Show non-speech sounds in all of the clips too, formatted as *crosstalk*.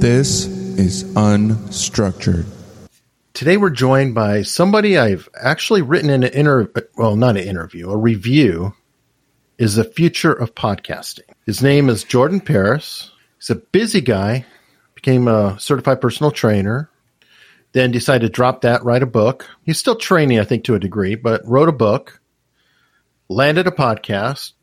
This is unstructured. Today we're joined by somebody I've actually written in an inter well, not an interview, a review is the future of podcasting. His name is Jordan Paris. He's a busy guy, became a certified personal trainer, then decided to drop that, write a book. He's still training, I think, to a degree, but wrote a book, landed a podcast,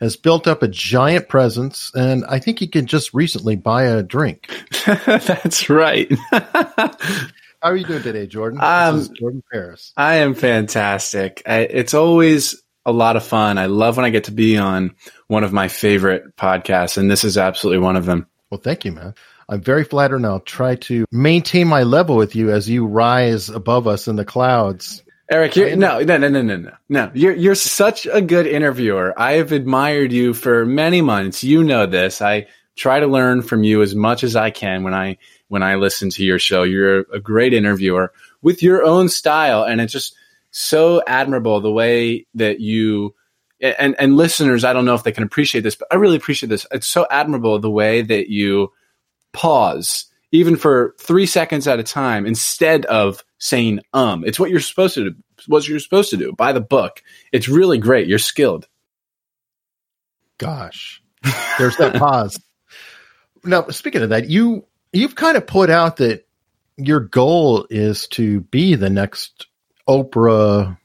has built up a giant presence, and I think he can just recently buy a drink. *laughs* That's right. *laughs* How are you doing today, Jordan? Um, this is Jordan Paris. I am fantastic. I, it's always a lot of fun. I love when I get to be on one of my favorite podcasts, and this is absolutely one of them. Well, thank you, man. I'm very flattered, and I'll try to maintain my level with you as you rise above us in the clouds. Eric, you're, no, no, no, no, no, no, no. You're you're such a good interviewer. I have admired you for many months. You know this. I try to learn from you as much as I can when I when I listen to your show. You're a great interviewer with your own style, and it's just so admirable the way that you and and listeners. I don't know if they can appreciate this, but I really appreciate this. It's so admirable the way that you pause even for three seconds at a time instead of saying um. It's what you're supposed to do. What you're supposed to do by the book. It's really great. You're skilled. Gosh, there's that pause. *laughs* Now, speaking of that, you you've kind of put out that your goal is to be the next Oprah,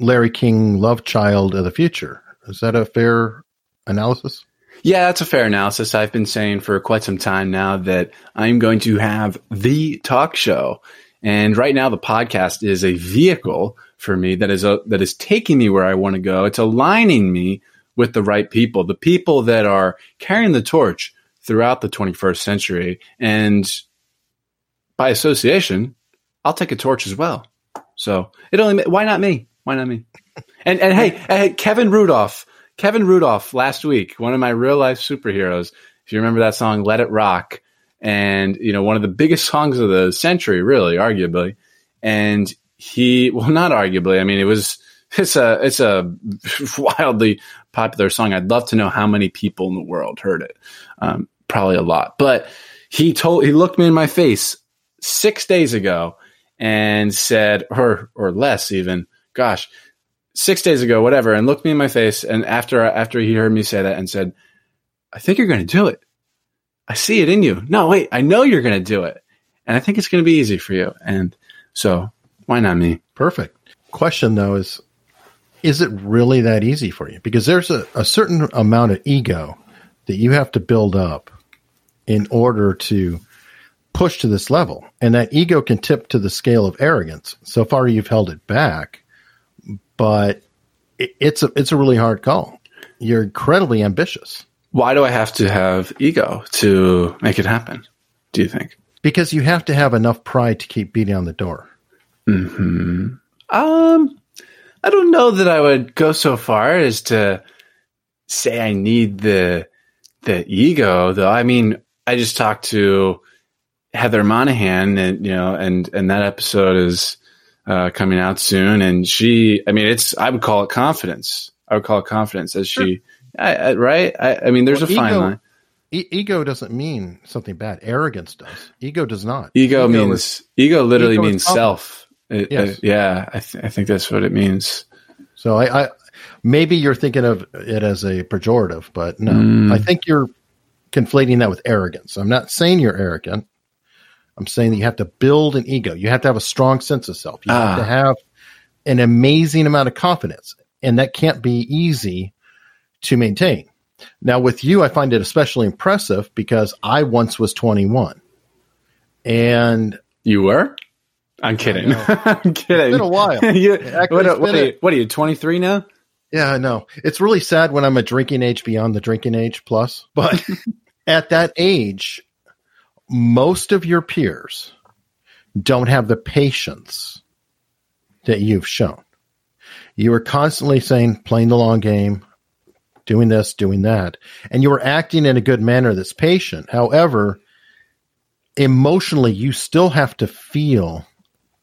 Larry King love child of the future. Is that a fair analysis? Yeah, that's a fair analysis. I've been saying for quite some time now that I'm going to have the talk show. And right now the podcast is a vehicle for me that is a, that is taking me where I want to go. It's aligning me with the right people, the people that are carrying the torch throughout the 21st century. And by association, I'll take a torch as well. So it only, why not me? Why not me? And, and hey, hey, Kevin Rudolf, Kevin Rudolf last week, one of my real life superheroes. If you remember that song, Let It Rock, and, you know, one of the biggest *laughs* songs of the century, really, arguably. And he, well, not arguably. I mean, it was, it's a, it's a *laughs* wildly popular song. I'd love to know how many people in the world heard it. Um, probably a lot, but he told, he looked me in my face six days ago and said, or, or less even, gosh, six days ago, whatever, and looked me in my face. And after after he heard me say that and said, "I think you're going to do it. I see it in you. No, wait, I know you're going to do it, and I think it's going to be easy for you." And so, why not me? Perfect. Question though is, is it really that easy for you? Because there's a, a certain amount of ego that you have to build up in order to push to this level, and that ego can tip to the scale of arrogance. So far, you've held it back but it, it's a it's a really hard call. You're incredibly ambitious. Why do I have to have ego to make it happen? Do you think? Because you have to have enough pride to keep beating on the door. Hmm. Um. I don't know that I would go so far as to say I need the the ego, though. I mean, I just talked to Heather Monahan, and you know, and and that episode is uh, coming out soon, and she, I mean, it's I would call it confidence. I would call it confidence as she, I, I, right? I, I, mean, there's well, a fine ego, line. E- ego doesn't mean something bad. Arrogance does. Ego does not. Ego, ego means is, ego. Literally ego means self. It, yes. Uh, yeah, I, th- I think that's what it means. So I, I, maybe you're thinking of it as a pejorative, but no, mm. I think you're conflating that with arrogance. I'm not saying you're arrogant. I'm saying that you have to build an ego. You have to have a strong sense of self. You ah. have to have an amazing amount of confidence, and that can't be easy to maintain. Now, with you, I find it especially impressive because I once was 21, and you were. I'm kidding. *laughs* I'm kidding. It's been a while. *laughs* you, what, what, are you, what are you? 23 now? Yeah, I know. It's really sad when I'm a drinking age beyond the drinking age plus, but *laughs* at that age, most of your peers don't have the patience that you've shown. You are constantly saying, playing the long game, doing this, doing that, and you are acting in a good manner that's patient. However, emotionally you still have to feel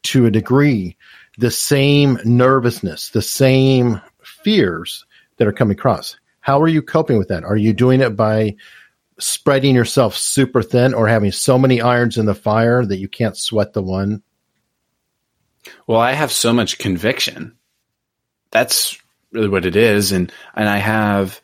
to a degree the same nervousness, the same fears that are coming across. How are you coping with that? Are you doing it by spreading yourself super thin or having so many irons in the fire that you can't sweat the one? Well, I have so much conviction. That's really what it is. And, and I have,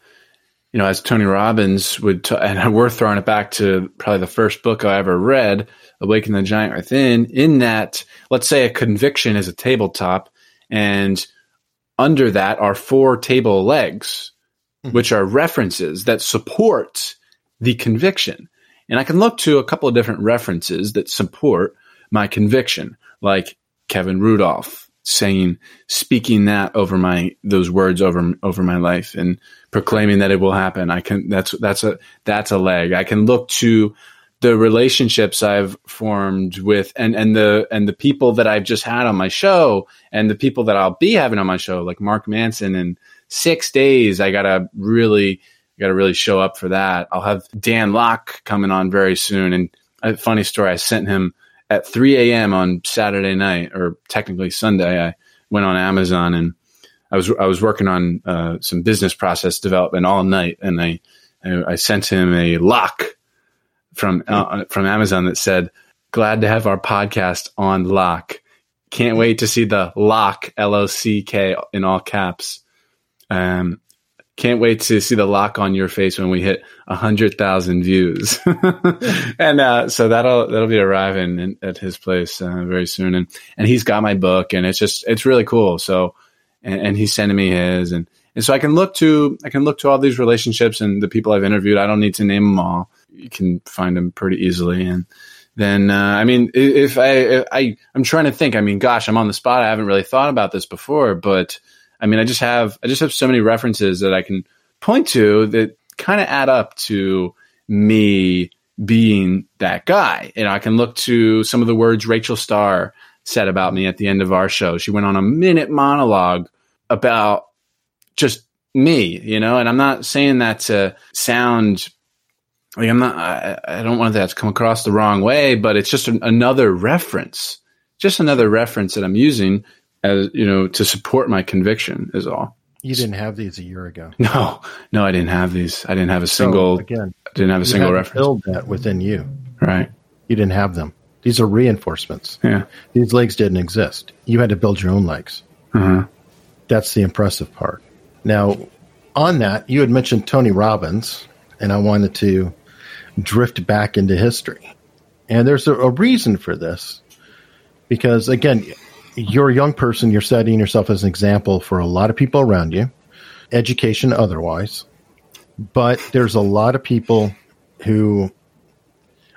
you know, as Tony Robbins would, t- and *laughs* we're throwing it back to probably the first book I ever read, Awaken the Giant Within, in that, let's say a conviction is a tabletop and under that are four table legs, mm-hmm. which are references that support the conviction. And I can look to a couple of different references that support my conviction, like Kevin Rudolf saying, speaking that over my, those words over, over my life and proclaiming that it will happen. I can, that's, that's a, that's a leg. I can look to the relationships I've formed with and, and the, and the people that I've just had on my show and the people that I'll be having on my show, like Mark Manson in six days. I gotta really, got to really show up for that. I'll have Dan Lok coming on very soon. And a funny story, I sent him at 3 a.m. on Saturday night, or technically Sunday. I went on Amazon and I was I was working on uh, some business process development all night, and I I sent him a lock from uh, from Amazon that said, "Glad to have our podcast on lock. Can't wait to see the lock L O C K in all caps." Um, can't wait to see the lock on your face when we hit a hundred thousand views. *laughs* and, uh, so that'll, that'll be arriving in, at his place, uh, very soon. And, and he's got my book and it's just, it's really cool. So, and, and he's sending me his and, and so I can look to, I can look to all these relationships and the people I've interviewed. I don't need to name them all. You can find them pretty easily. And, then uh, I mean, if I, if I I'm trying to think. I mean, gosh, I'm on the spot. I haven't really thought about this before, but I mean, I just have I just have so many references that I can point to that kind of add up to me being that guy. And I can look to some of the words Rachel Starr said about me at the end of our show. She went on a minute monologue about just me, you know, and I'm not saying that to sound like I'm not, I, I don't want that to come across the wrong way, but it's just an, another reference, just another reference that I'm using as you know to support my conviction is all. You didn't have these a year ago. *laughs* No, no, I didn't have these. I didn't have a single. So again, I didn't have a single reference. Build that within you, right? You didn't have them. These are reinforcements. Yeah, these legs didn't exist. You had to build your own legs. Uh-huh. That's the impressive part. Now, on that, you had mentioned Tony Robbins, and I wanted to drift back into history. And there's a, a reason for this, because again, you're a young person, you're setting yourself as an example for a lot of people around you, education otherwise. But there's a lot of people who,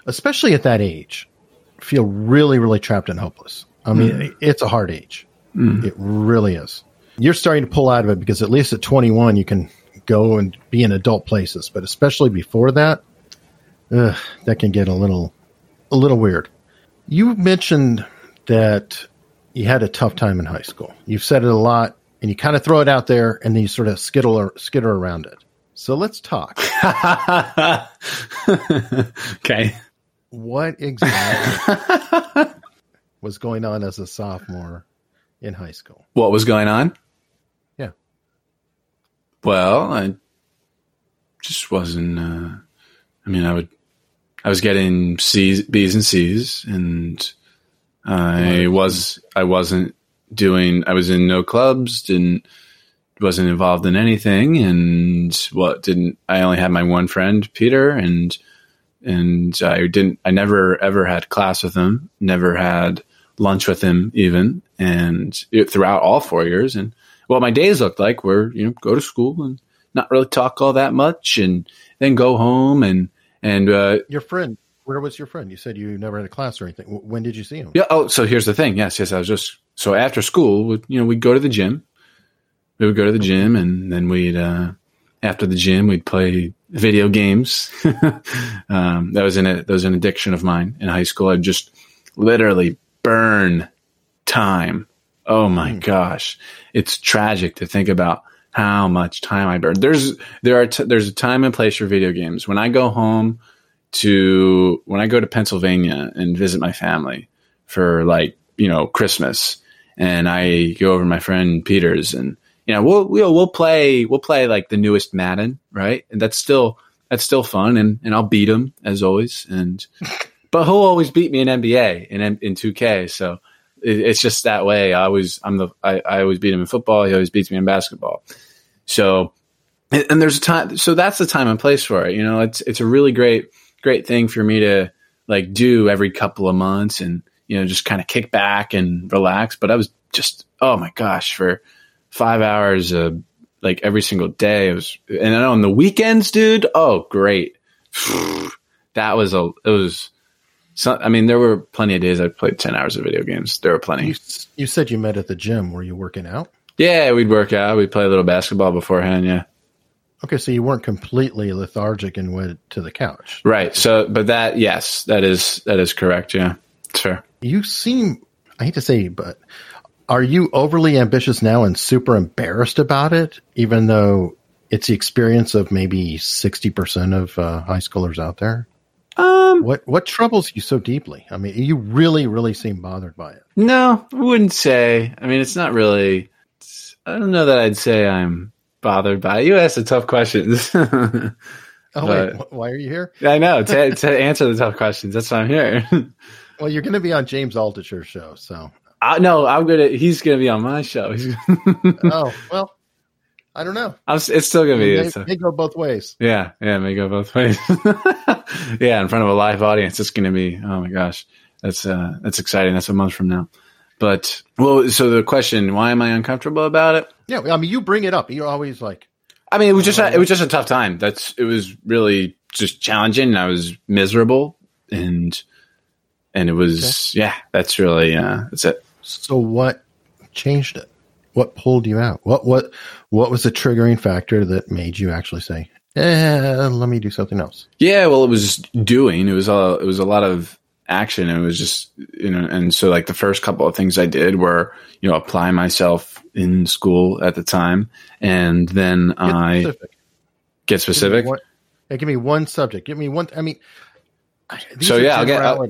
especially at that age, feel really, really trapped and hopeless. I mean, mm. it's a hard age. Mm. It really is. You're starting to pull out of it because at least at 21, you can go and be in adult places. But especially before that, ugh, that can get a little, a little weird. You mentioned that you had a tough time in high school. You've said it a lot, and you kind of throw it out there, and then you sort of skittle or skitter around it. So let's talk. *laughs* okay. What exactly *laughs* was going on as a sophomore in high school? What was going on? Yeah. Well, I just wasn't. Uh, I mean, I would. I was getting C's, B's, and C's, and I was I wasn't doing I was in no clubs, didn't wasn't involved in anything and what didn't I only had my one friend, Peter, and and I didn't I never ever had class with him, never had lunch with him even and it, throughout all four years and what my days looked like were, you know, go to school and not really talk all that much and then go home and and uh, your friend where was your friend? You said you never had a class or anything. When did you see him? Yeah. Oh, so here's the thing. Yes, yes. I was just so after school, you know, we'd go to the gym. We would go to the gym, and then we'd uh, after the gym we'd play video games. *laughs* um, that was in an that was an addiction of mine in high school. I'd just literally burn time. Oh my mm. gosh, it's tragic to think about how much time I burn. There's there are t- there's a time and place for video games. When I go home to when I go to Pennsylvania and visit my family for like you know Christmas, and I go over to my friend Peter's, and you know we'll we'll, we'll play we'll play like the newest Madden, right? And that's still that's still fun, and and I'll beat him as always, and *laughs* but he'll always beat me in NBA in two K, so it, it's just that way. I always I'm the I, I always beat him in football. He always beats me in basketball. So and, and there's a time. So that's the time and place for it. You know, it's it's a really great great thing for me to like do every couple of months and you know just kind of kick back and relax. But I was just oh my gosh for five hours uh, like every single day. It was and then on the weekends, dude. Oh great, *sighs* that was a it was. So, I mean, there were plenty of days I played ten hours of video games. There were plenty. You, you said you met at the gym. Were you working out? Yeah, we'd work out. We'd play a little basketball beforehand. Yeah. Okay, so you weren't completely lethargic and went to the couch. Right. So, but that, yes, that is that is correct. Yeah, sure. You seem, I hate to say, but are you overly ambitious now and super embarrassed about it, even though it's the experience of maybe sixty percent of uh, high schoolers out there? Um, what what troubles you so deeply? I mean, you really, really seem bothered by it. No, I wouldn't say. I mean, it's not really. I don't know that I'd say I'm bothered by it. You asked the tough questions. *laughs* oh, wait, why are you here? I know to, *laughs* to answer the tough questions. That's why I'm here. *laughs* well, you're going to be on James Altucher's show, so. Uh, no, I'm gonna. He's gonna be on my show. oh well, I don't know. I'm, it's still gonna be. It may, may go both ways. Yeah, yeah, it may go both ways. yeah, in front of a live audience, it's gonna be. Oh my gosh, that's uh, that's exciting. That's a month from now. But well, so the question: Why am I uncomfortable about it? Yeah, I mean, you bring it up. You're always like, I mean, it was just a, it was just a tough time. That's it was really just challenging. And I was miserable, and and it was okay. yeah. That's really uh, that's it. So what changed it? What pulled you out? What what what was the triggering factor that made you actually say, "Eh, let me do something else"? Yeah, well, it was doing. It was a it was a lot of action. It was just, you know, and so like the first couple of things I did were, you know, apply myself in school at the time. And then get I specific. get specific. Give me, one, yeah, give me one subject. Give me one. I mean, so yeah, I'll get, I'll,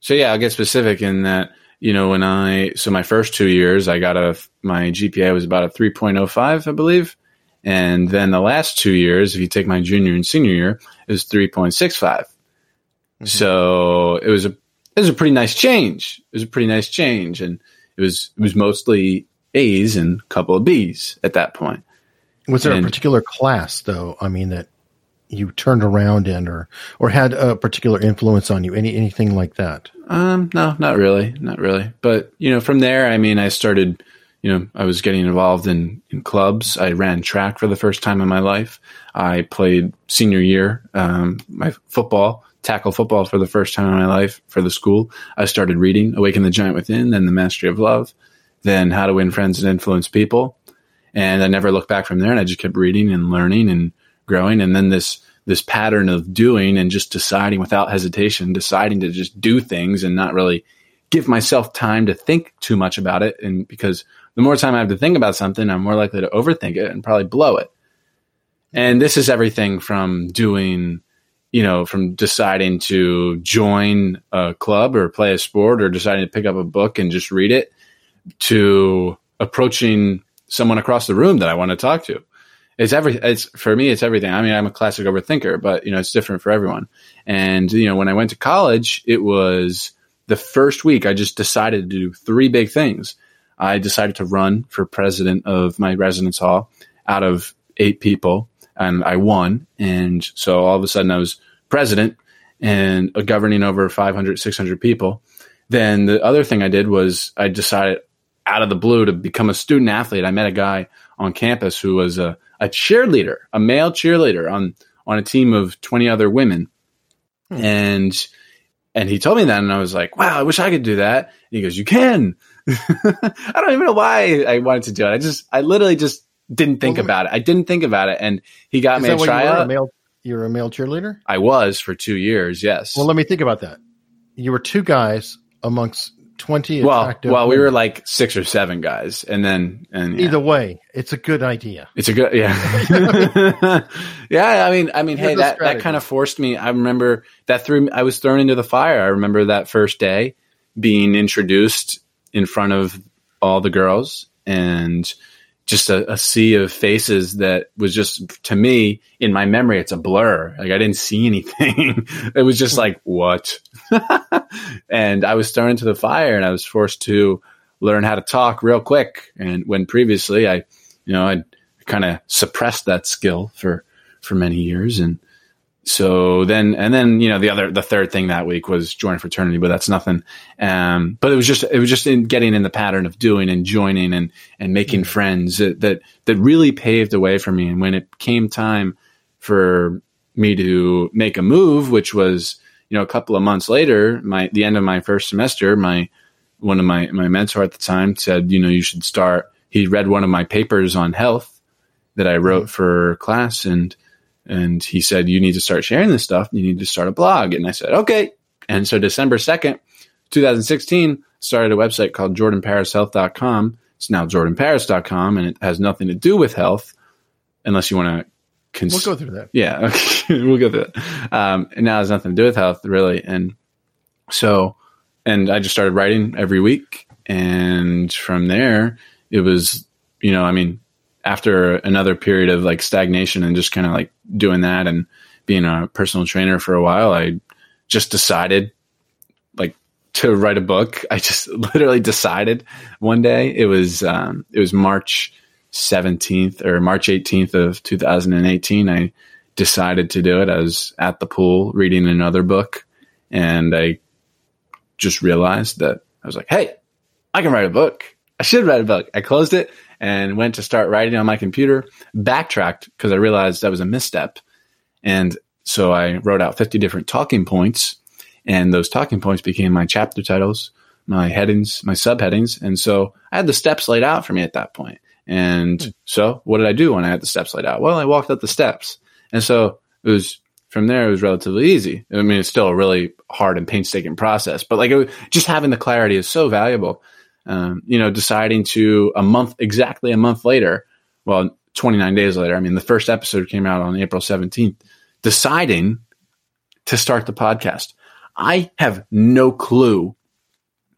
so yeah, I'll get specific in that, you know, when I, so my first two years, I got a, my GPA was about a 3.05, I believe. And then the last two years, if you take my junior and senior year, is 3.65. Mm-hmm. So it was a it was a pretty nice change. It was a pretty nice change, and it was it was mostly A's and a couple of B's at that point. Was there and, a particular class though? I mean that you turned around in, or or had a particular influence on you? Any anything like that? Um, no, not really, not really. But you know, from there, I mean, I started. You know, I was getting involved in in clubs. I ran track for the first time in my life. I played senior year um, my football tackle football for the first time in my life for the school. I started reading Awaken the Giant Within, then The Mastery of Love, then How to Win Friends and Influence People. And I never looked back from there and I just kept reading and learning and growing. And then this, this pattern of doing and just deciding without hesitation, deciding to just do things and not really give myself time to think too much about it. And because the more time I have to think about something, I'm more likely to overthink it and probably blow it. And this is everything from doing you know, from deciding to join a club or play a sport or deciding to pick up a book and just read it to approaching someone across the room that I want to talk to. It's every, it's for me, it's everything. I mean, I'm a classic overthinker, but you know, it's different for everyone. And, you know, when I went to college, it was the first week I just decided to do three big things. I decided to run for president of my residence hall out of eight people and I won. And so all of a sudden I was president and governing over 500, 600 people. Then the other thing I did was I decided out of the blue to become a student athlete. I met a guy on campus who was a, a cheerleader, a male cheerleader on, on a team of 20 other women. Hmm. And, and he told me that and I was like, wow, I wish I could do that. And he goes, you can. *laughs* I don't even know why I wanted to do it. I just, I literally just didn't think well, about it. I didn't think about it, and he got me a tryout. You you're a male cheerleader. I was for two years. Yes. Well, let me think about that. You were two guys amongst 20 well, attractive well, we women. were like six or seven guys, and then and yeah. Either way, it's a good idea. It's a good, yeah, *laughs* yeah. I mean, I mean, Here's hey, that that kind of forced me. I remember that threw. I was thrown into the fire. I remember that first day being introduced in front of all the girls and just a, a sea of faces that was just to me in my memory. It's a blur. Like I didn't see anything. *laughs* it was just like what, *laughs* and I was thrown into the fire, and I was forced to learn how to talk real quick. And when previously I, you know, I kind of suppressed that skill for for many years, and so then and then you know the other the third thing that week was join a fraternity, but that's nothing. Um, but it was just it was just in getting in the pattern of doing and joining and and making friends that, that that really paved the way for me. And when it came time for me to make a move, which was you know a couple of months later, my the end of my first semester, my one of my my mentor at the time said, you know, you should start. He read one of my papers on health that I wrote for class, and and he said, you need to start sharing this stuff. You need to start a blog. And I said, okay. And so December second, 2016, started a website called JordanParisHealth.com. It's now JordanParis.com, and it has nothing to do with health, unless you want to. Cons- We'll go through that. yeah, *laughs* okay. we'll go through that. Um, and now it has nothing to do with health, really. And so, and I just started writing every week. And from there, it was, you know, I mean, after another period of like stagnation and just kind of like doing that and being a personal trainer for a while, I just decided like to write a book. *laughs* I just *laughs* literally decided one day it was, um, it was March 17th or March 18th of 2018. I decided to do it. I was at the pool reading another book and I just realized that I was like, Hey, I can write a book. I should write a book. I closed it and went to start writing on my computer, backtracked because I realized that was a misstep. And so I wrote out 50 different talking points and those talking points became my chapter titles, my headings, my subheadings. And so I had the steps laid out for me at that point. And hmm. so what did I do when I had the steps laid out? Well, I walked up the steps. And so it was from there, it was relatively easy. I mean, it's still a really hard and painstaking process, but like it, just having the clarity is so valuable. Um, you know, deciding to a month, exactly a month later, well, 29 days later, I mean, the first episode came out on April 17th, deciding to start the podcast. I have no clue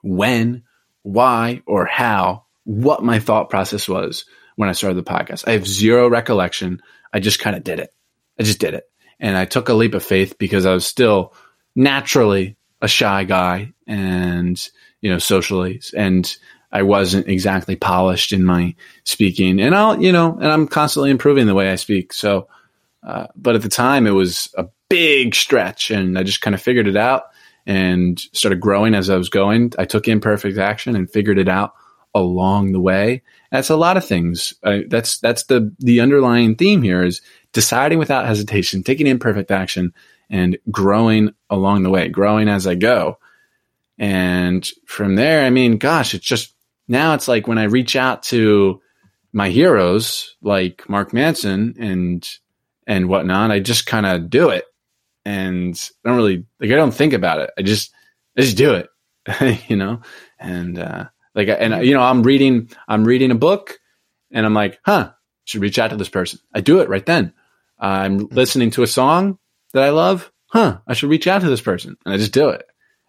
when, why, or how, what my thought process was when I started the podcast. I have zero recollection. I just kind of did it. I just did it. And I took a leap of faith because I was still naturally a shy guy and, you know, socially. And I wasn't exactly polished in my speaking. And I'll, you know, and I'm constantly improving the way I speak. So, uh, but at the time it was a big stretch and I just kind of figured it out and started growing as I was going. I took imperfect action and figured it out along the way. That's a lot of things. Uh, that's that's the the underlying theme here is deciding without hesitation, taking imperfect action, and growing along the way, growing as I go. And from there, I mean, gosh, it's just now it's like when I reach out to my heroes like Mark Manson and and whatnot, I just kind of do it, and I don't really like I don't think about it. I just I just do it, *laughs* you know, and uh, like and you know I'm reading I'm reading a book, and I'm like, huh, should reach out to this person. I do it right then. I'm listening to a song that I love, huh? I should reach out to this person, and I just do it.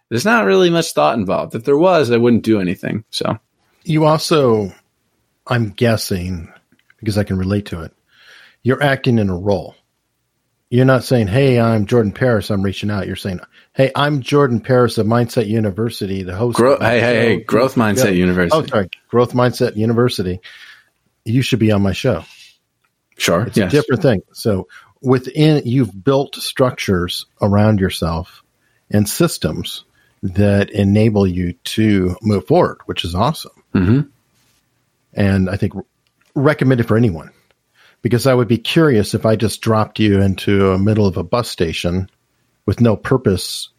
There's not really much thought involved. If there was, I wouldn't do anything. So You also, I'm guessing, because I can relate to it, you're acting in a role. You're not saying, Hey, I'm Jordan Paris, I'm reaching out. You're saying, Hey, I'm Jordan Paris of Mindset University, the host. Grow, of hey, hey, hey. Growth Mindset. University. Oh, sorry. Growth Mindset University. You should be on my show. Sure. It's yes. a different thing. So within, you've built structures around yourself and systems that enable you to move forward, which is awesome. hmm And I think recommended for anyone because I would be curious if I just dropped you into a middle of a bus station with no purpose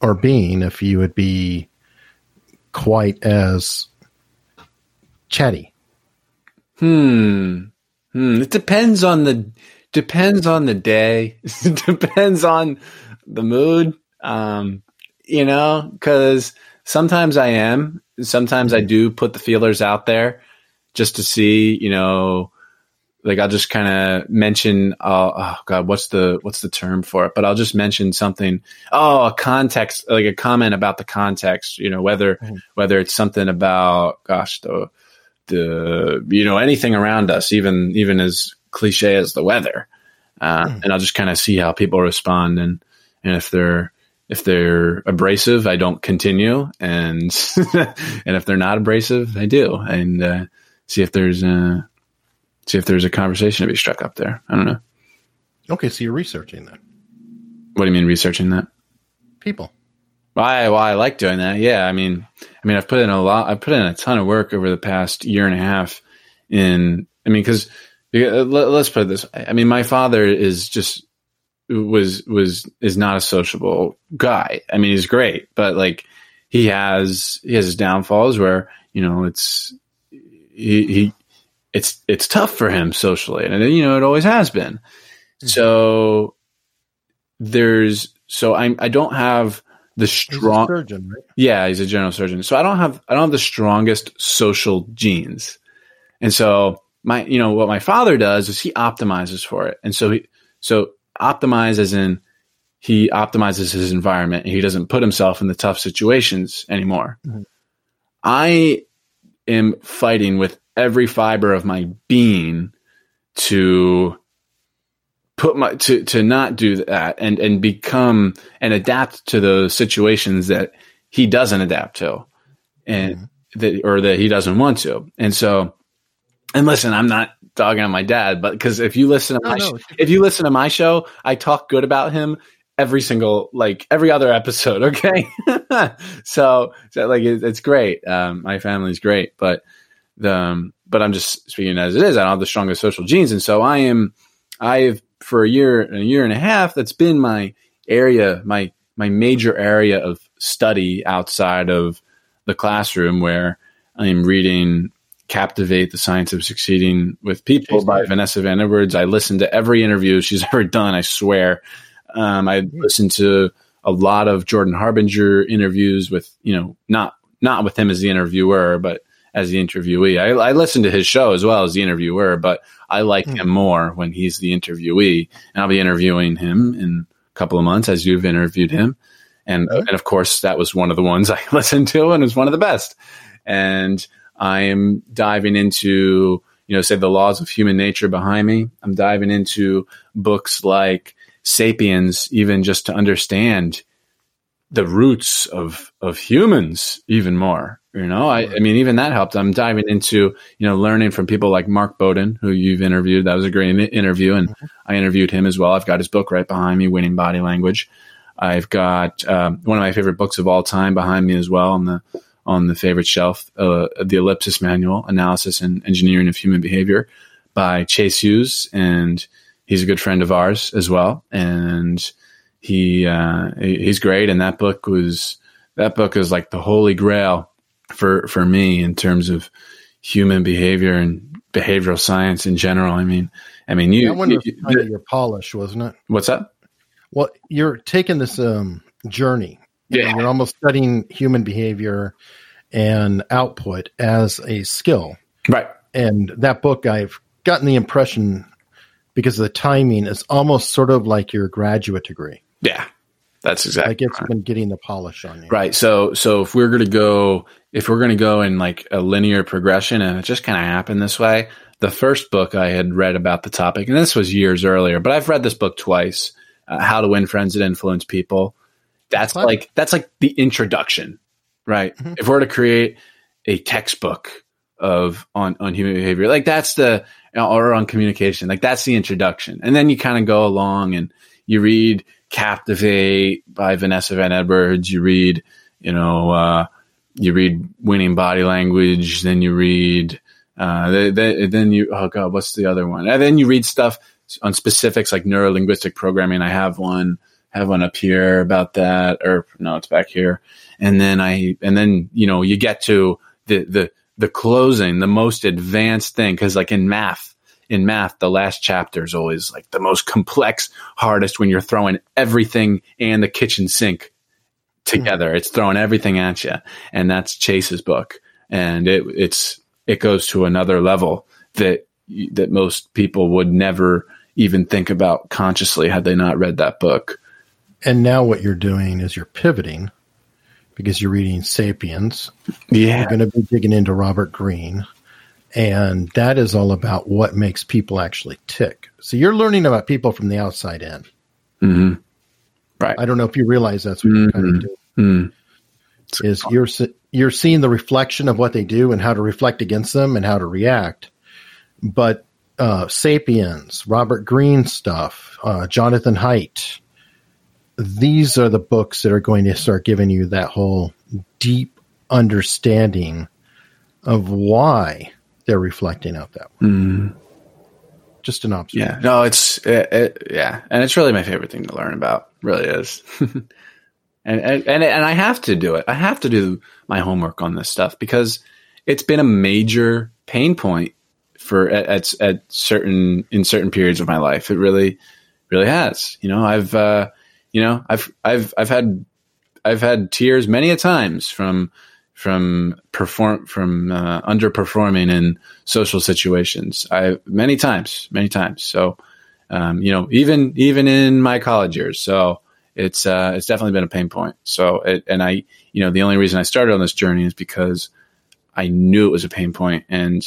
or being, if you would be quite as chatty. Hmm. Hmm. It depends on the depends on the day. *laughs* it depends on the mood. Um, you know, because sometimes I am. Sometimes I do put the feelers out there just to see, you know, like I'll just kind of mention, uh, oh God, what's the, what's the term for it? But I'll just mention something. Oh, a context, like a comment about the context, you know, whether, Mhm. whether it's something about, gosh, the, the, you know, anything around us, even, even as cliche as the weather. Uh, Mhm. and I'll just kind of see how people respond. And, and if they're, if they're abrasive, I don't continue. And, *laughs* and if they're not abrasive, I do. And, uh, see if there's a, see if there's a conversation to be struck up there. I don't know. Okay, so you're researching that. What do you mean researching that? People. Why? Why I like doing that? Yeah, I mean, I mean, I've put in a lot. I've put in a ton of work over the past year and a half. In, I mean, because let's put it this. I mean, my father is just was was is not a sociable guy. I mean, he's great, but like he has he has his downfalls where you know it's he, he it's it's tough for him socially, and you know it always has been. Mm-hmm. So there's so I I don't have the strong surgeon, right? yeah, he's a general surgeon. So I don't have I don't have the strongest social genes. And so my you know what my father does is he optimizes for it. And so he so optimize as in he optimizes his environment and he doesn't put himself in the tough situations anymore. Mhm. I am fighting with every fiber of my being to put my to to not do that and and become and adapt to those situations that he doesn't adapt to and that or that he doesn't want to and so and listen i'm not dogging on my dad but because if you listen to No, my no, if you listen to my show i talk good about him every single like every other episode *laughs* okay? So, so like it, it's great. Um my family's great but the um, but i'm just speaking as it is. I don't have the strongest social genes and so i am i've for a year a year and a half that's been my area my my major area of study outside of the classroom where i'm reading captivate the science of succeeding with people by vanessa van edwards. I listened to every interview she's *laughs* ever done i swear. Um, i listened to a lot of jordan harbinger interviews with you know not not with him as the interviewer but as the interviewee. I, I listened to his show as well as the interviewer but i like Hmm. him more when he's the interviewee. And i'll be interviewing him in a couple of months as you've interviewed him. And Mhm. and of course that was one of the ones *laughs* i listened to and was one of the best. And i am diving into you know say the laws of human nature behind me. I'm diving into books like sapiens even just to understand the roots of of humans even more you know? I, I mean even that helped. I'm diving into you know learning from people like mark bowden who you've interviewed. That was a great interview and i interviewed him as well. I've got his book right behind me winning body language. I've got um, one of my favorite books of all time behind me as well on the on the favorite shelf uh, the ellipsis manual analysis and engineering of human behavior by chase hughes and he's a good friend of ours as well and he uh, he's great and that book was that book is like the holy grail for for me in terms of human behavior and behavioral science in general i mean i mean you, that one was you- of your polish, wasn't it? what's up Well, you're taking this um, journey. Yeah. And you're almost studying human behavior and output as a skill. right And that book, I've gotten the impression because of the timing, is almost sort of like your graduate degree. yeah that's exactly Like it's been getting the polish on you. Right. So so if we're gonna go if we're gonna go in like a linear progression and it just kind of happened this way, the first book I had read about the topic, and this was years earlier, but I've read this book twice, uh, How to Win Friends and Influence People. That's Clever. like that's like the introduction, right? Mhm. If we're to create a textbook of on on human behavior, like that's the or on communication, like that's the introduction, and then you kind of go along and you read Captivate by Vanessa Van Edwards. You read, you know, uh, you read Winning Body Language. Then you read, uh, the, the, then you, oh God, what's the other one? And then you read stuff on specifics like neuro linguistic programming. I have one, have one up here about that, or no, it's back here. And then I, and then, you know, you get to the, the, the closing, the most advanced thing. Cause like in math, in math, the last chapter is always like the most complex, hardest when you're throwing everything and the kitchen sink together. Hmm. It's throwing everything at you, and that's Chase's book, and it it's it goes to another level that that most people would never even think about consciously had they not read that book. And now what you're doing is you're pivoting because you're reading Sapiens. Yeah, You're going to be digging into Robert Greene. And that is all about what makes people actually tick. So you're learning about people from the outside in. hmm right. I don't know if you realize that's what you're kind of doing. Mm. Is you're you're seeing the reflection of what they do and how to reflect against them and how to react. But uh, Sapiens, Robert Greene stuff, uh, Jonathan Haidt, these are the books that are going to start giving you that whole deep understanding of why they're reflecting out that way. Mm. Just an observation. Yeah, no, it's it, it, yeah, and it's really my favorite thing to learn about. Really is, *laughs* and, and and and I have to do it. I have to do my homework on this stuff because it's been a major pain point for at, at, at certain in certain periods of my life. It really, really has. You know, I've uh, you know, I've I've I've had I've had tears many a times from from perform from uh, underperforming in social situations. I many times, many times. So, um, you know, even even in my college years. So it's uh, it's definitely been a pain point. So, it, and I, you know, the only reason I started on this journey is because I knew it was a pain point, and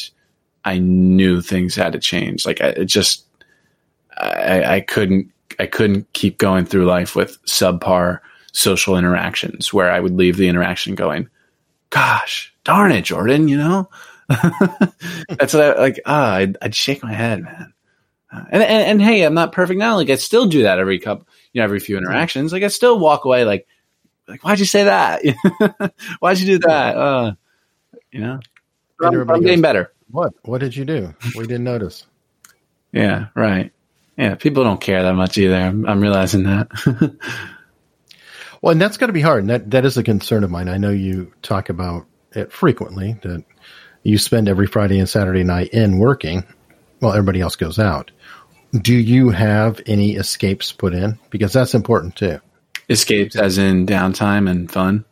I knew things had to change. Like I, it just, I, I couldn't I couldn't keep going through life with subpar social interactions where I would leave the interaction going, gosh, darn it, Jordan, you know? *laughs* That's what I, like, ah, I'd, I'd, shake my head, man. Uh, and, and, and, hey, I'm not perfect now. Like I still do that every couple, you know, every few interactions. Like I still walk away like, like, why'd you say that? *laughs* why'd you do that? Uh, you know, I'm, I'm getting better. What, what did you do? We didn't notice. *laughs* Yeah. Right. Yeah. People don't care that much either. I'm, I'm realizing that. *laughs* Well, and that's got to be hard. And that, that is a concern of mine. I know you talk about it frequently that you spend every Friday and Saturday night in working while everybody else goes out. Do you have any escapes put in? Because that's important too. Escapes as in downtime and fun?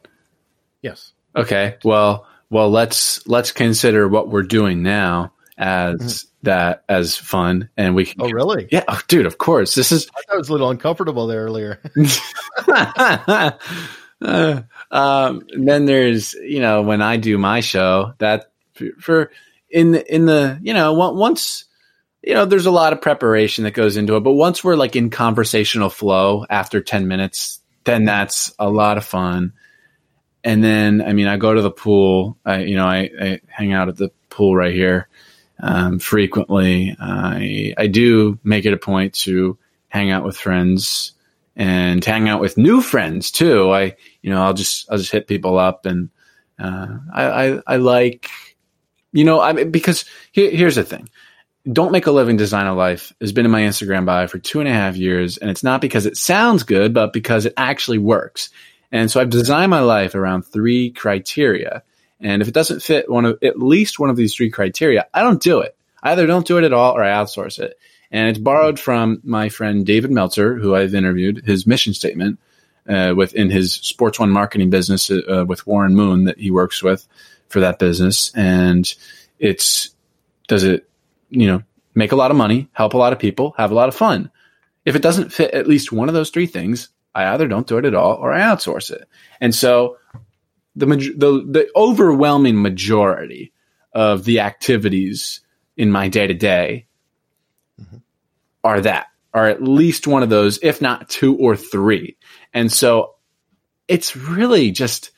Yes. Okay. Well, well, let's let's consider what we're doing now as mm-hmm. That as fun and we can Oh really? Yeah, oh, dude, of course. This is I was a little uncomfortable there earlier. *laughs* *laughs* uh, um, then there's, you know, when I do my show that for in the, in the, you know, once you know, there's a lot of preparation that goes into it, but once we're like in conversational flow after 10 minutes, then that's a lot of fun. And then, I mean, I go to the pool, I, you know, I, I hang out at the pool right here um, frequently. I I do make it a point to hang out with friends and hang out with new friends too. I you know I'll just I'll just hit people up and uh, I, I, I like you know I because here, here's the thing. Don't make a living design a life has been in my Instagram bio for two and a half years, and it's not because it sounds good, but because it actually works. And so I've designed my life around three criteria. And if it doesn't fit one of at least one of these three criteria, I don't do it. I either don't do it at all or I outsource it. And it's borrowed from my friend David Meltzer, who I've interviewed, his mission statement uh, within his Sports One marketing business uh, with Warren Moon that he works with for that business. And it's does it, you know, make a lot of money, help a lot of people, have a lot of fun. If it doesn't fit at least one of those three things, I either don't do it at all or I outsource it. And so the, the, the overwhelming majority of the activities in my day to day are that, are at least one of those, if not two or three. And so it's really just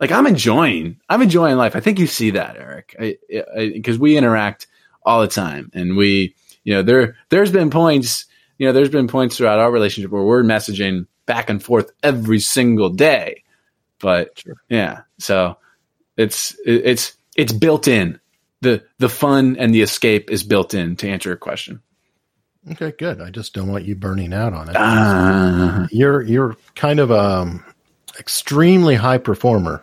like I'm enjoying, I'm enjoying life. I think you see that, Eric, because we interact all the time and we, you know, there, there's been points, you know, there's been points throughout our relationship where we're messaging back and forth every single day but sure. yeah, so it's it's it's built in. the The fun and the escape is built in. To answer your question. Okay, good. I just don't want you burning out on it. Uh, you're you're kind of a um, extremely high performer,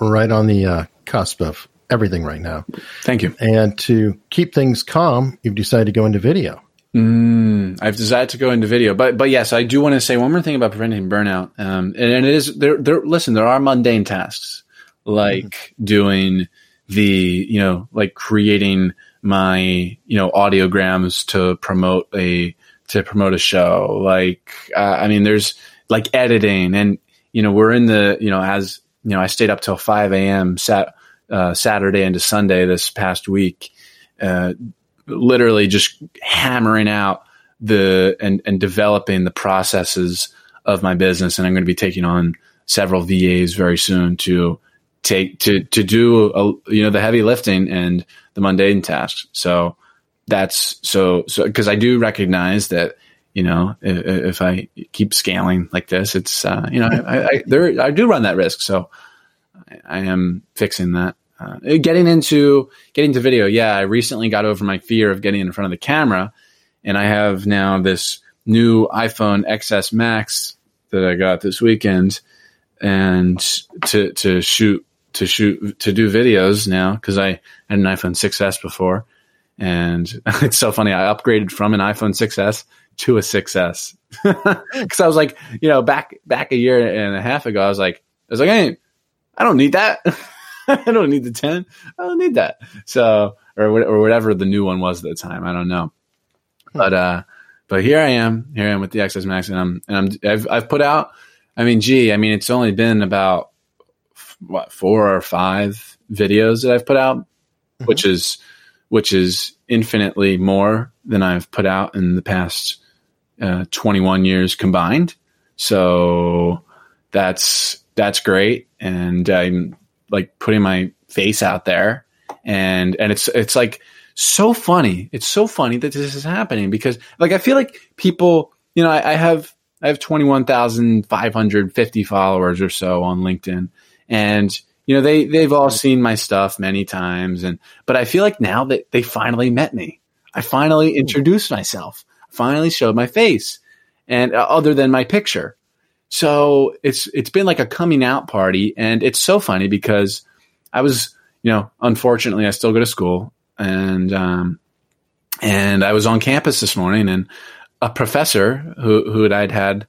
right on the uh, cusp of everything right now. Thank you. And to keep things calm, you've decided to go into video. Mm, I've decided to go into video, but but yes, I do want to say one more thing about preventing burnout. Um, and, and it is there. There, listen, there are mundane tasks like mm-hmm. doing the you know like creating my you know audiograms to promote a to promote a show. Like uh, I mean, there's like editing, and you know we're in the you know as you know I stayed up till five a.m. Sat, uh, Saturday into Sunday this past week. Uh, literally just hammering out the and and developing the processes of my business and I'm going to be taking on several VAs very soon to take to to do a, you know the heavy lifting and the mundane tasks. So that's so so because I do recognize that you know if, if, I keep scaling like this, it's uh, you know I, I there I do run that risk. So I, I am fixing that. Uh, getting into getting to video, yeah, I recently got over my fear of getting in front of the camera, and I have now this new iPhone XS Max that I got this weekend, and to to shoot to shoot to do videos now because I had an iPhone 6s before, and *laughs* it's so funny. I upgraded from an iPhone 6s to a 6s because *laughs* I was like, you know, back back a year and a half ago, I was like, I was like, hey, I don't need that. *laughs* *laughs* I don't need the 10. I don't need that. So, or, or whatever the new one was at the time. I don't know. Hmm. But, uh, but here I am, here I am with the XS Max and I'm, and I'm, I've, I've put out, I mean, gee, I mean, it's only been about what, four or five videos that I've put out, mm-hmm. which is, which is infinitely more than I've put out in the past, uh, 21 years combined. So that's, that's great. And I'm, like putting my face out there. And and it's it's like so funny. It's so funny that this is happening because like i feel like people you know i, I have i have 21550 followers or so on linkedin. And you know they they've all seen my stuff many times. And but i feel like now that they finally met me i finally hmm. introduced myself finally showed my face and uh, other than my picture so it's it's been like a coming out party, and it's so funny because I was, you know, unfortunately, I still go to school, and um, and I was on campus this morning, and a professor who who I'd had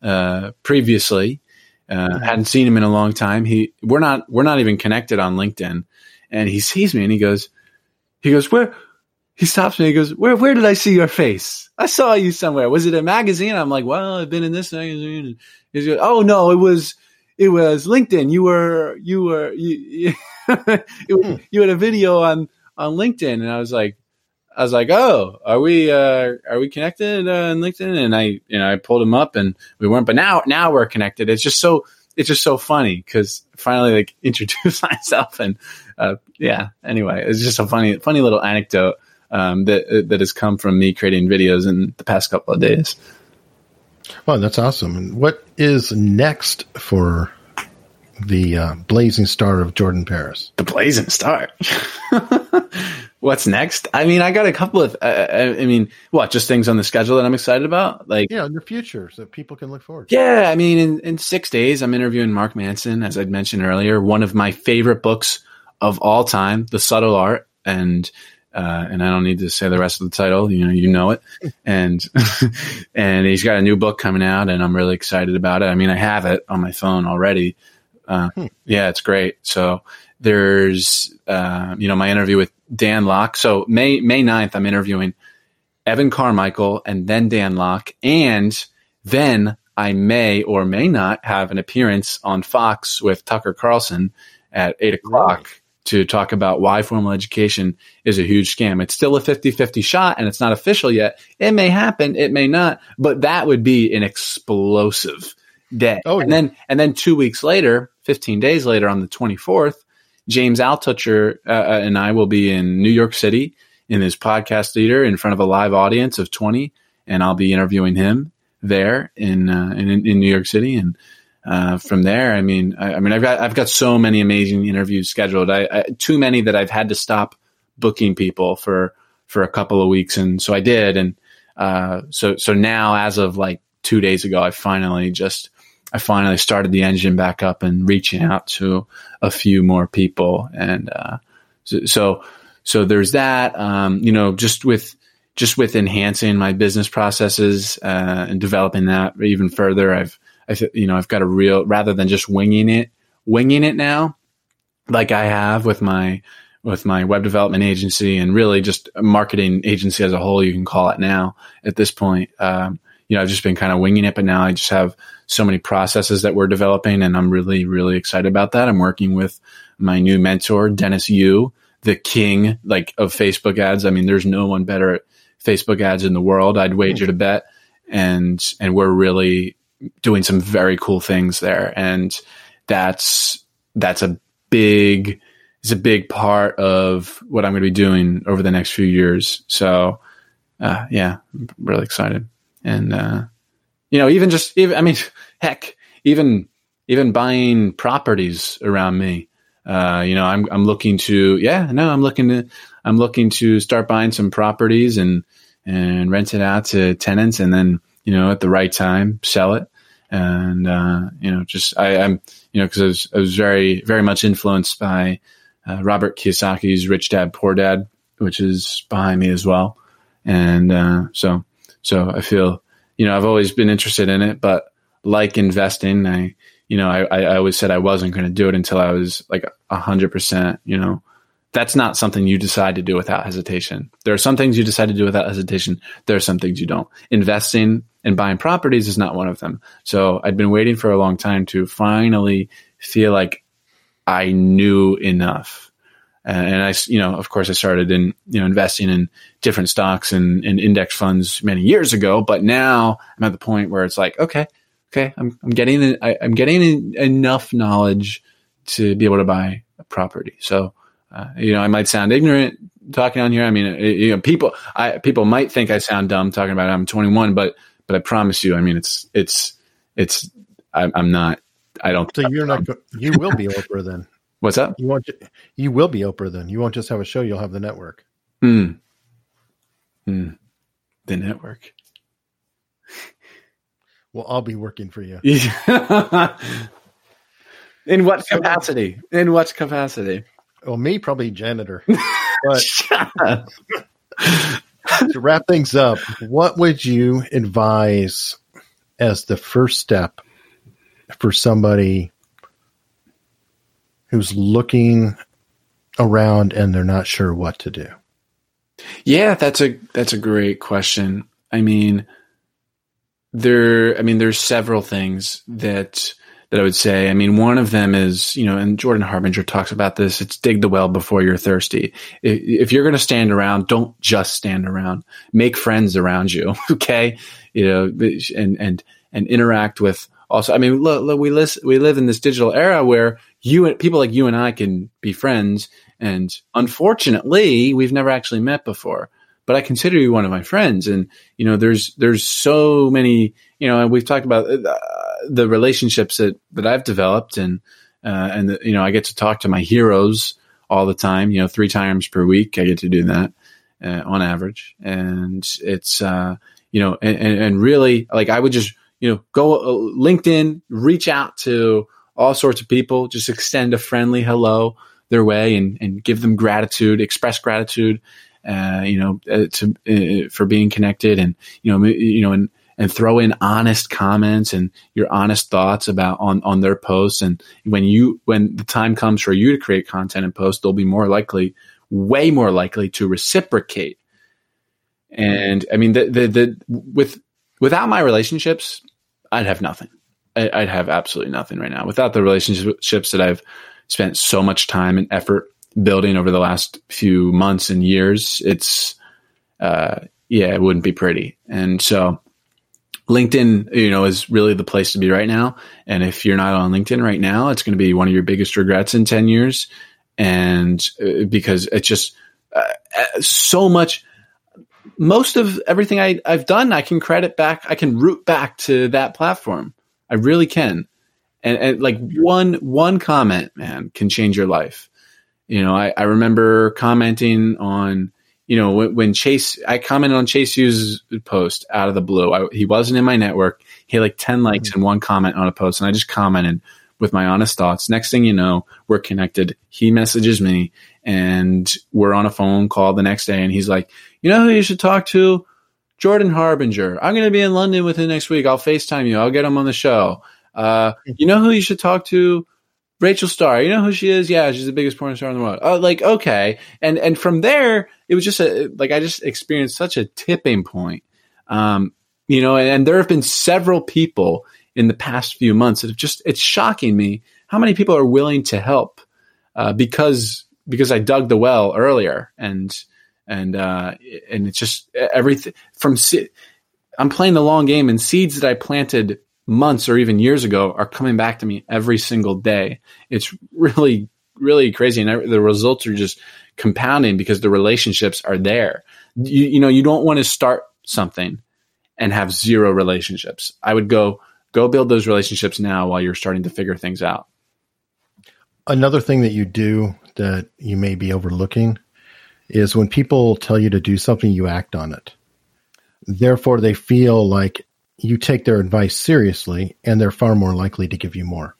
uh, previously uh, hadn't seen him in a long time. He we're not we're not even connected on LinkedIn, and he sees me and he goes, he goes where he stops me. He goes, "Where where did I see your face? I saw you somewhere. Was it a magazine?" I'm like, "Well, I've been in this magazine." He's like, "Oh no, it was it was LinkedIn. You were you were you *laughs* you, hmm. you had a video on on LinkedIn." And I was like, I was like, "Oh, are we uh, are we connected uh, on LinkedIn?" And I you know I pulled him up and we weren't, but now now we're connected. It's just so it's just so funny because finally like *laughs* introduce myself and uh, yeah. Anyway, it's just a funny funny little anecdote um, that that has come from me creating videos in the past couple of days. Well, that's awesome. And what is next for the uh, blazing star of Jordan Paris? The blazing star. *laughs* What's next? I mean, I got a couple of. Uh, I mean, what? Just things on the schedule that I'm excited about, like yeah, in the future, so people can look forward. Yeah, I mean, in, in six days, I'm interviewing Mark Manson, as I'd mentioned earlier, one of my favorite books of all time, The Subtle Art, and uh, and I don't need to say the rest of the title. You know, you know it. *laughs* And *laughs* and he's got a new book coming out, and I'm really excited about it. I mean, I have it on my phone already. Uh, hmm. Yeah, it's great. So there's uh, you know my interview with Dan Lok. So May May 9th, I'm interviewing Evan Carmichael and then Dan Lok, and then I may or may not have an appearance on Fox with Tucker Carlson at eight o'clock. Right to talk about why formal education is a huge scam. It's still a 50-50 shot and it's not official yet. It may happen, it may not, but that would be an explosive day. Oh, yeah. And then and then 2 weeks later, 15 days later on the 24th, James Altucher uh, uh, and I will be in New York City in his podcast theater in front of a live audience of 20 and I'll be interviewing him there in uh, in, in New York City and uh, from there, I mean, I, I, mean, I've got I've got so many amazing interviews scheduled. I, I, too many that I've had to stop booking people for for a couple of weeks, and so I did. And uh, so so now, as of like two days ago, I finally just I finally started the engine back up and reaching out to a few more people. And uh, so, so so there's that. Um, you know, just with just with enhancing my business processes uh, and developing that even further, I've, I you know, I've got a real rather than just winging it, winging it now, like I have with my with my web development agency and really just a marketing agency as a whole, you can call it now at this point. Um, you know, I've just been kind of winging it, but now I just have so many processes that we're developing and I'm really, really excited about that. I'm working with my new mentor, Dennis Yu, the king like of Facebook ads. I mean, there's no one better at Facebook ads in the world. I'd wager to bet. And, and we're really doing some very cool things there. And that's, that's a big, is a big part of what I'm going to be doing over the next few years. So, uh, yeah, I'm really excited. And, uh, you know, even just, even, I mean, *laughs* heck, even, even buying properties around me. Uh, you know, I'm, I'm looking to, yeah, no, I'm looking to, I'm looking to start buying some properties and, and rent it out to tenants and then, you know, at the right time, sell it. And, uh, you know, just, I, I'm, you know, cause I was, I was very, very much influenced by, uh, Robert Kiyosaki's Rich Dad Poor Dad, which is behind me as well. And uh, so, so I feel, you know, I've always been interested in it, but like investing, I, you know, I, I always said I wasn't going to do it until I was like a hundred percent, you know, that's not something you decide to do without hesitation. There are some things you decide to do without hesitation. There are some things you don't. Investing and buying properties is not one of them. So I'd been waiting for a long time to finally feel like I knew enough. And I, you know, of course, I started in, you know, investing in different stocks and, and index funds many years ago. But now I'm at the point where it's like, okay, okay, I'm, I'm getting, I, am getting enough knowledge to be able to buy a property. So, uh, you know, I might sound ignorant talking on here. I mean, it, you know, people, I, people might think I sound dumb talking about it. I'm 21, but, but I promise you, I mean, it's, it's, it's, I'm, I'm not, I don't. So you're not. *laughs* You will be Oprah then. What's up? You won't. You will be Oprah then. You won't just have a show. You'll have the network. Hmm. Hmm. The network. Well, I'll be working for you. *laughs* In what capacity? In what capacity? Well, me probably janitor. *laughs* But to wrap things up, what would you advise as the first step for somebody who's looking around and they're not sure what to do? Yeah, that's a that's a great question. I mean, there I mean there's several things that that I would say. I mean, one of them is, you know, and Jordan Harbinger talks about this. It's dig the well before you're thirsty. If, if you're going to stand around, don't just stand around. Make friends around you. *laughs* Okay. You know, and, and, and interact with also, I mean, look, look, we live, we live in this digital era where you and people like you and I can be friends. And unfortunately, we've never actually met before, but I consider you one of my friends. And, you know, there's, there's so many, you know, and we've talked about uh, the relationships that, that I've developed and, uh, and, the, you know, I get to talk to my heroes all the time, you know, three times per week. I get to do that, uh, on average. And it's, uh, you know, and, and really like I would just, you know, go uh, LinkedIn, reach out to all sorts of people, just extend a friendly hello their way and, and give them gratitude, express gratitude, uh, you know, uh, to, uh, for being connected and, you know, you know, and, and throw in honest comments and your honest thoughts about on, on their posts. And when you, when the time comes for you to create content and post, they'll be more likely, way more likely to reciprocate. And I mean, the, the, the, with, without my relationships, I'd have nothing. I'd have absolutely nothing right now. Without the relationships that I've spent so much time and effort building over the last few months and years, it's, uh, yeah, it wouldn't be pretty. And so LinkedIn, you know, is really the place to be right now. And if you're not on LinkedIn right now, it's going to be one of your biggest regrets in 10 years. And uh, because it's just uh, uh so much, most of everything I, I've done, I can credit back, I can root back to that platform. I really can. And, and like one, one comment, man, can change your life. You know, I, I remember commenting on, you know, when, when, Chase, I commented on Chase Hughes' post out of the blue. I, he wasn't in my network. He had like 10 likes mm-hmm. and one comment on a post. And I just commented with my honest thoughts. Next thing you know, we're connected. He messages me and we're on a phone call the next day. And he's like, You know who you should talk to? Jordan Harbinger. I'm going to be in London within next week. I'll FaceTime you. I'll get him on the show. Uh, you know who you should talk to? Rachel Starr. You know who she is? Yeah, she's the biggest porn star in the world. Oh, like okay. And and from there, it was just a like I just experienced such a tipping point. Um, you know, and, and there have been several people in the past few months that have just it's shocking me how many people are willing to help uh, because because I dug the well earlier and and uh, and it's just everything from I'm playing the long game and seeds that I planted months or even years ago are coming back to me every single day. It's *laughs* really, really crazy. And the results are just compounding because the relationships are there. You, you know, you don't want to start something and have zero relationships. I would go, go build those relationships now while you're starting to figure things out. Another thing that you do that you may be overlooking is when people tell you to do something, you act on it. Therefore, they feel like you take their advice seriously and they're far more likely to give you more.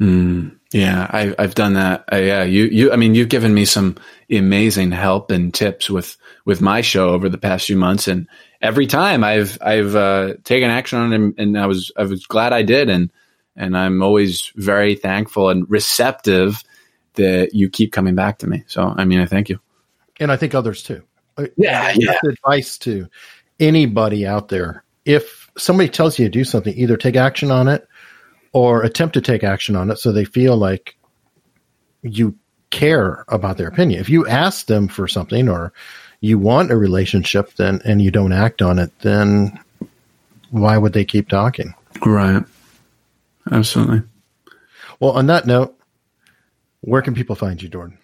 Mm, yeah, I, have done that. Uh, yeah, you, you, I mean, you've given me some amazing help and tips with, with my show over the past few months. And every time I've, I've, uh, taken action on it and, and I was, I was glad I did. And, and I'm always very thankful and receptive that you keep coming back to me. So, I mean, I thank you. And I think others too. Uh, yeah. yeah. Advice to anybody out there. If somebody tells you to do something, either take action on it or attempt to take action on it so they feel like you care about their opinion. If you ask them for something or you want a relationship then and you don't act on it, then why would they keep talking? Right. Absolutely. Well, on that note, where can people find you, Jordan?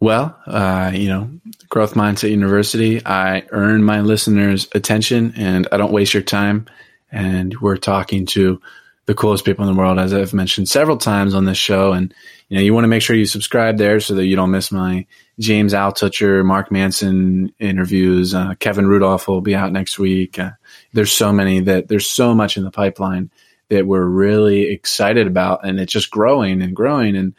Well, uh, you know, Growth Mindset University, I earn my listeners' attention and I don't waste your time. And we're talking to the coolest people in the world, as I've mentioned several times on this show. And, you know, you want to make sure you subscribe there so that you don't miss my James Altucher, Mark Manson interviews. Uh, Kevin Rudolf will be out next week. Uh, there's so many that there's so much in the pipeline that we're really excited about and it's just growing and growing. And,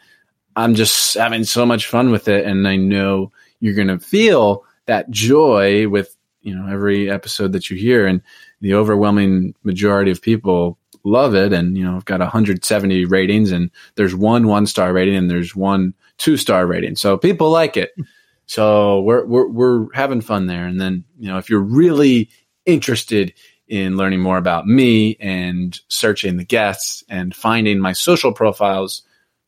I'm just having so much fun with it. And I know you're going to feel that joy with, you know, every episode that you hear. And the overwhelming majority of people love it. And, you know, I've got 170 ratings and there's one one star rating and there's one two star rating. So people like it. *laughs* So we're, we're, we're having fun there. And then, you know, if you're really interested in learning more about me and searching the guests and finding my social profiles,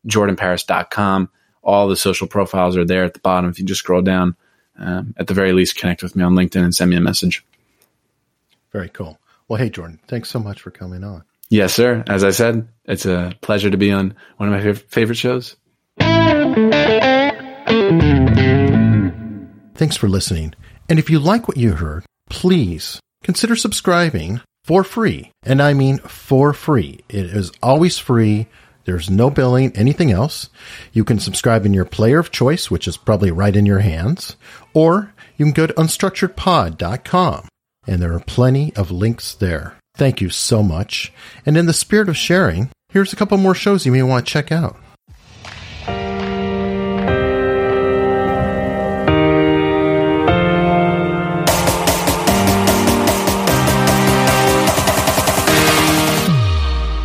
jordanparis.com. All the social profiles are there at the bottom. If you just scroll down, um, at the very least, connect with me on LinkedIn and send me a message. Very cool. Well, hey, Jordan, thanks so much for coming on. Yes, sir. As I said, it's a pleasure to be on one of my favorite shows. Thanks for listening. And if you like what you heard, please consider subscribing for free. And I mean for free. It is always free there's no billing, anything else. You can subscribe in your player of choice, which is probably right in your hands, or you can go to unstructuredpod.com and there are plenty of links there. Thank you so much. And in the spirit of sharing, here's a couple more shows you may want to check out.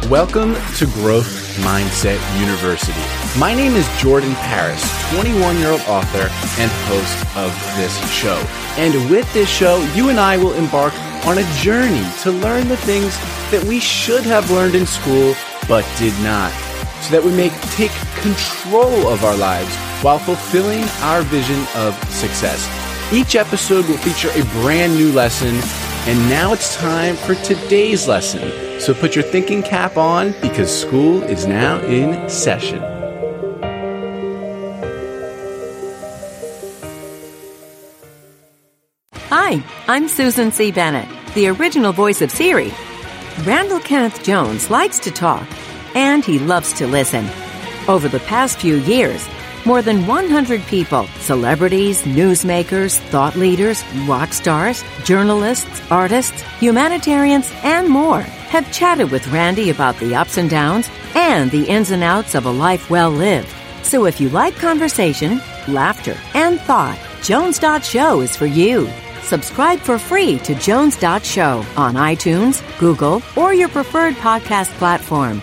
Welcome to Growth Mindset University. My name is Jordan Paris, 21 year old author and host of this show. And with this show, you and I will embark on a journey to learn the things that we should have learned in school but did not, so that we may take control of our lives while fulfilling our vision of success. Each episode will feature a brand new lesson, and now it's time for today's lesson. So put your thinking cap on because school is now in session. Hi, I'm Susan C. Bennett, the original voice of Siri. Randall Kenneth Jones likes to talk, and he loves to listen. Over the past few years, more than 100 people, celebrities, newsmakers, thought leaders, rock stars, journalists, artists, humanitarians, and more have chatted with Randy about the ups and downs and the ins and outs of a life well lived. So if you like conversation, laughter, and thought, Jones Show is for you. Subscribe for free to Jones.show on iTunes, Google, or your preferred podcast platform.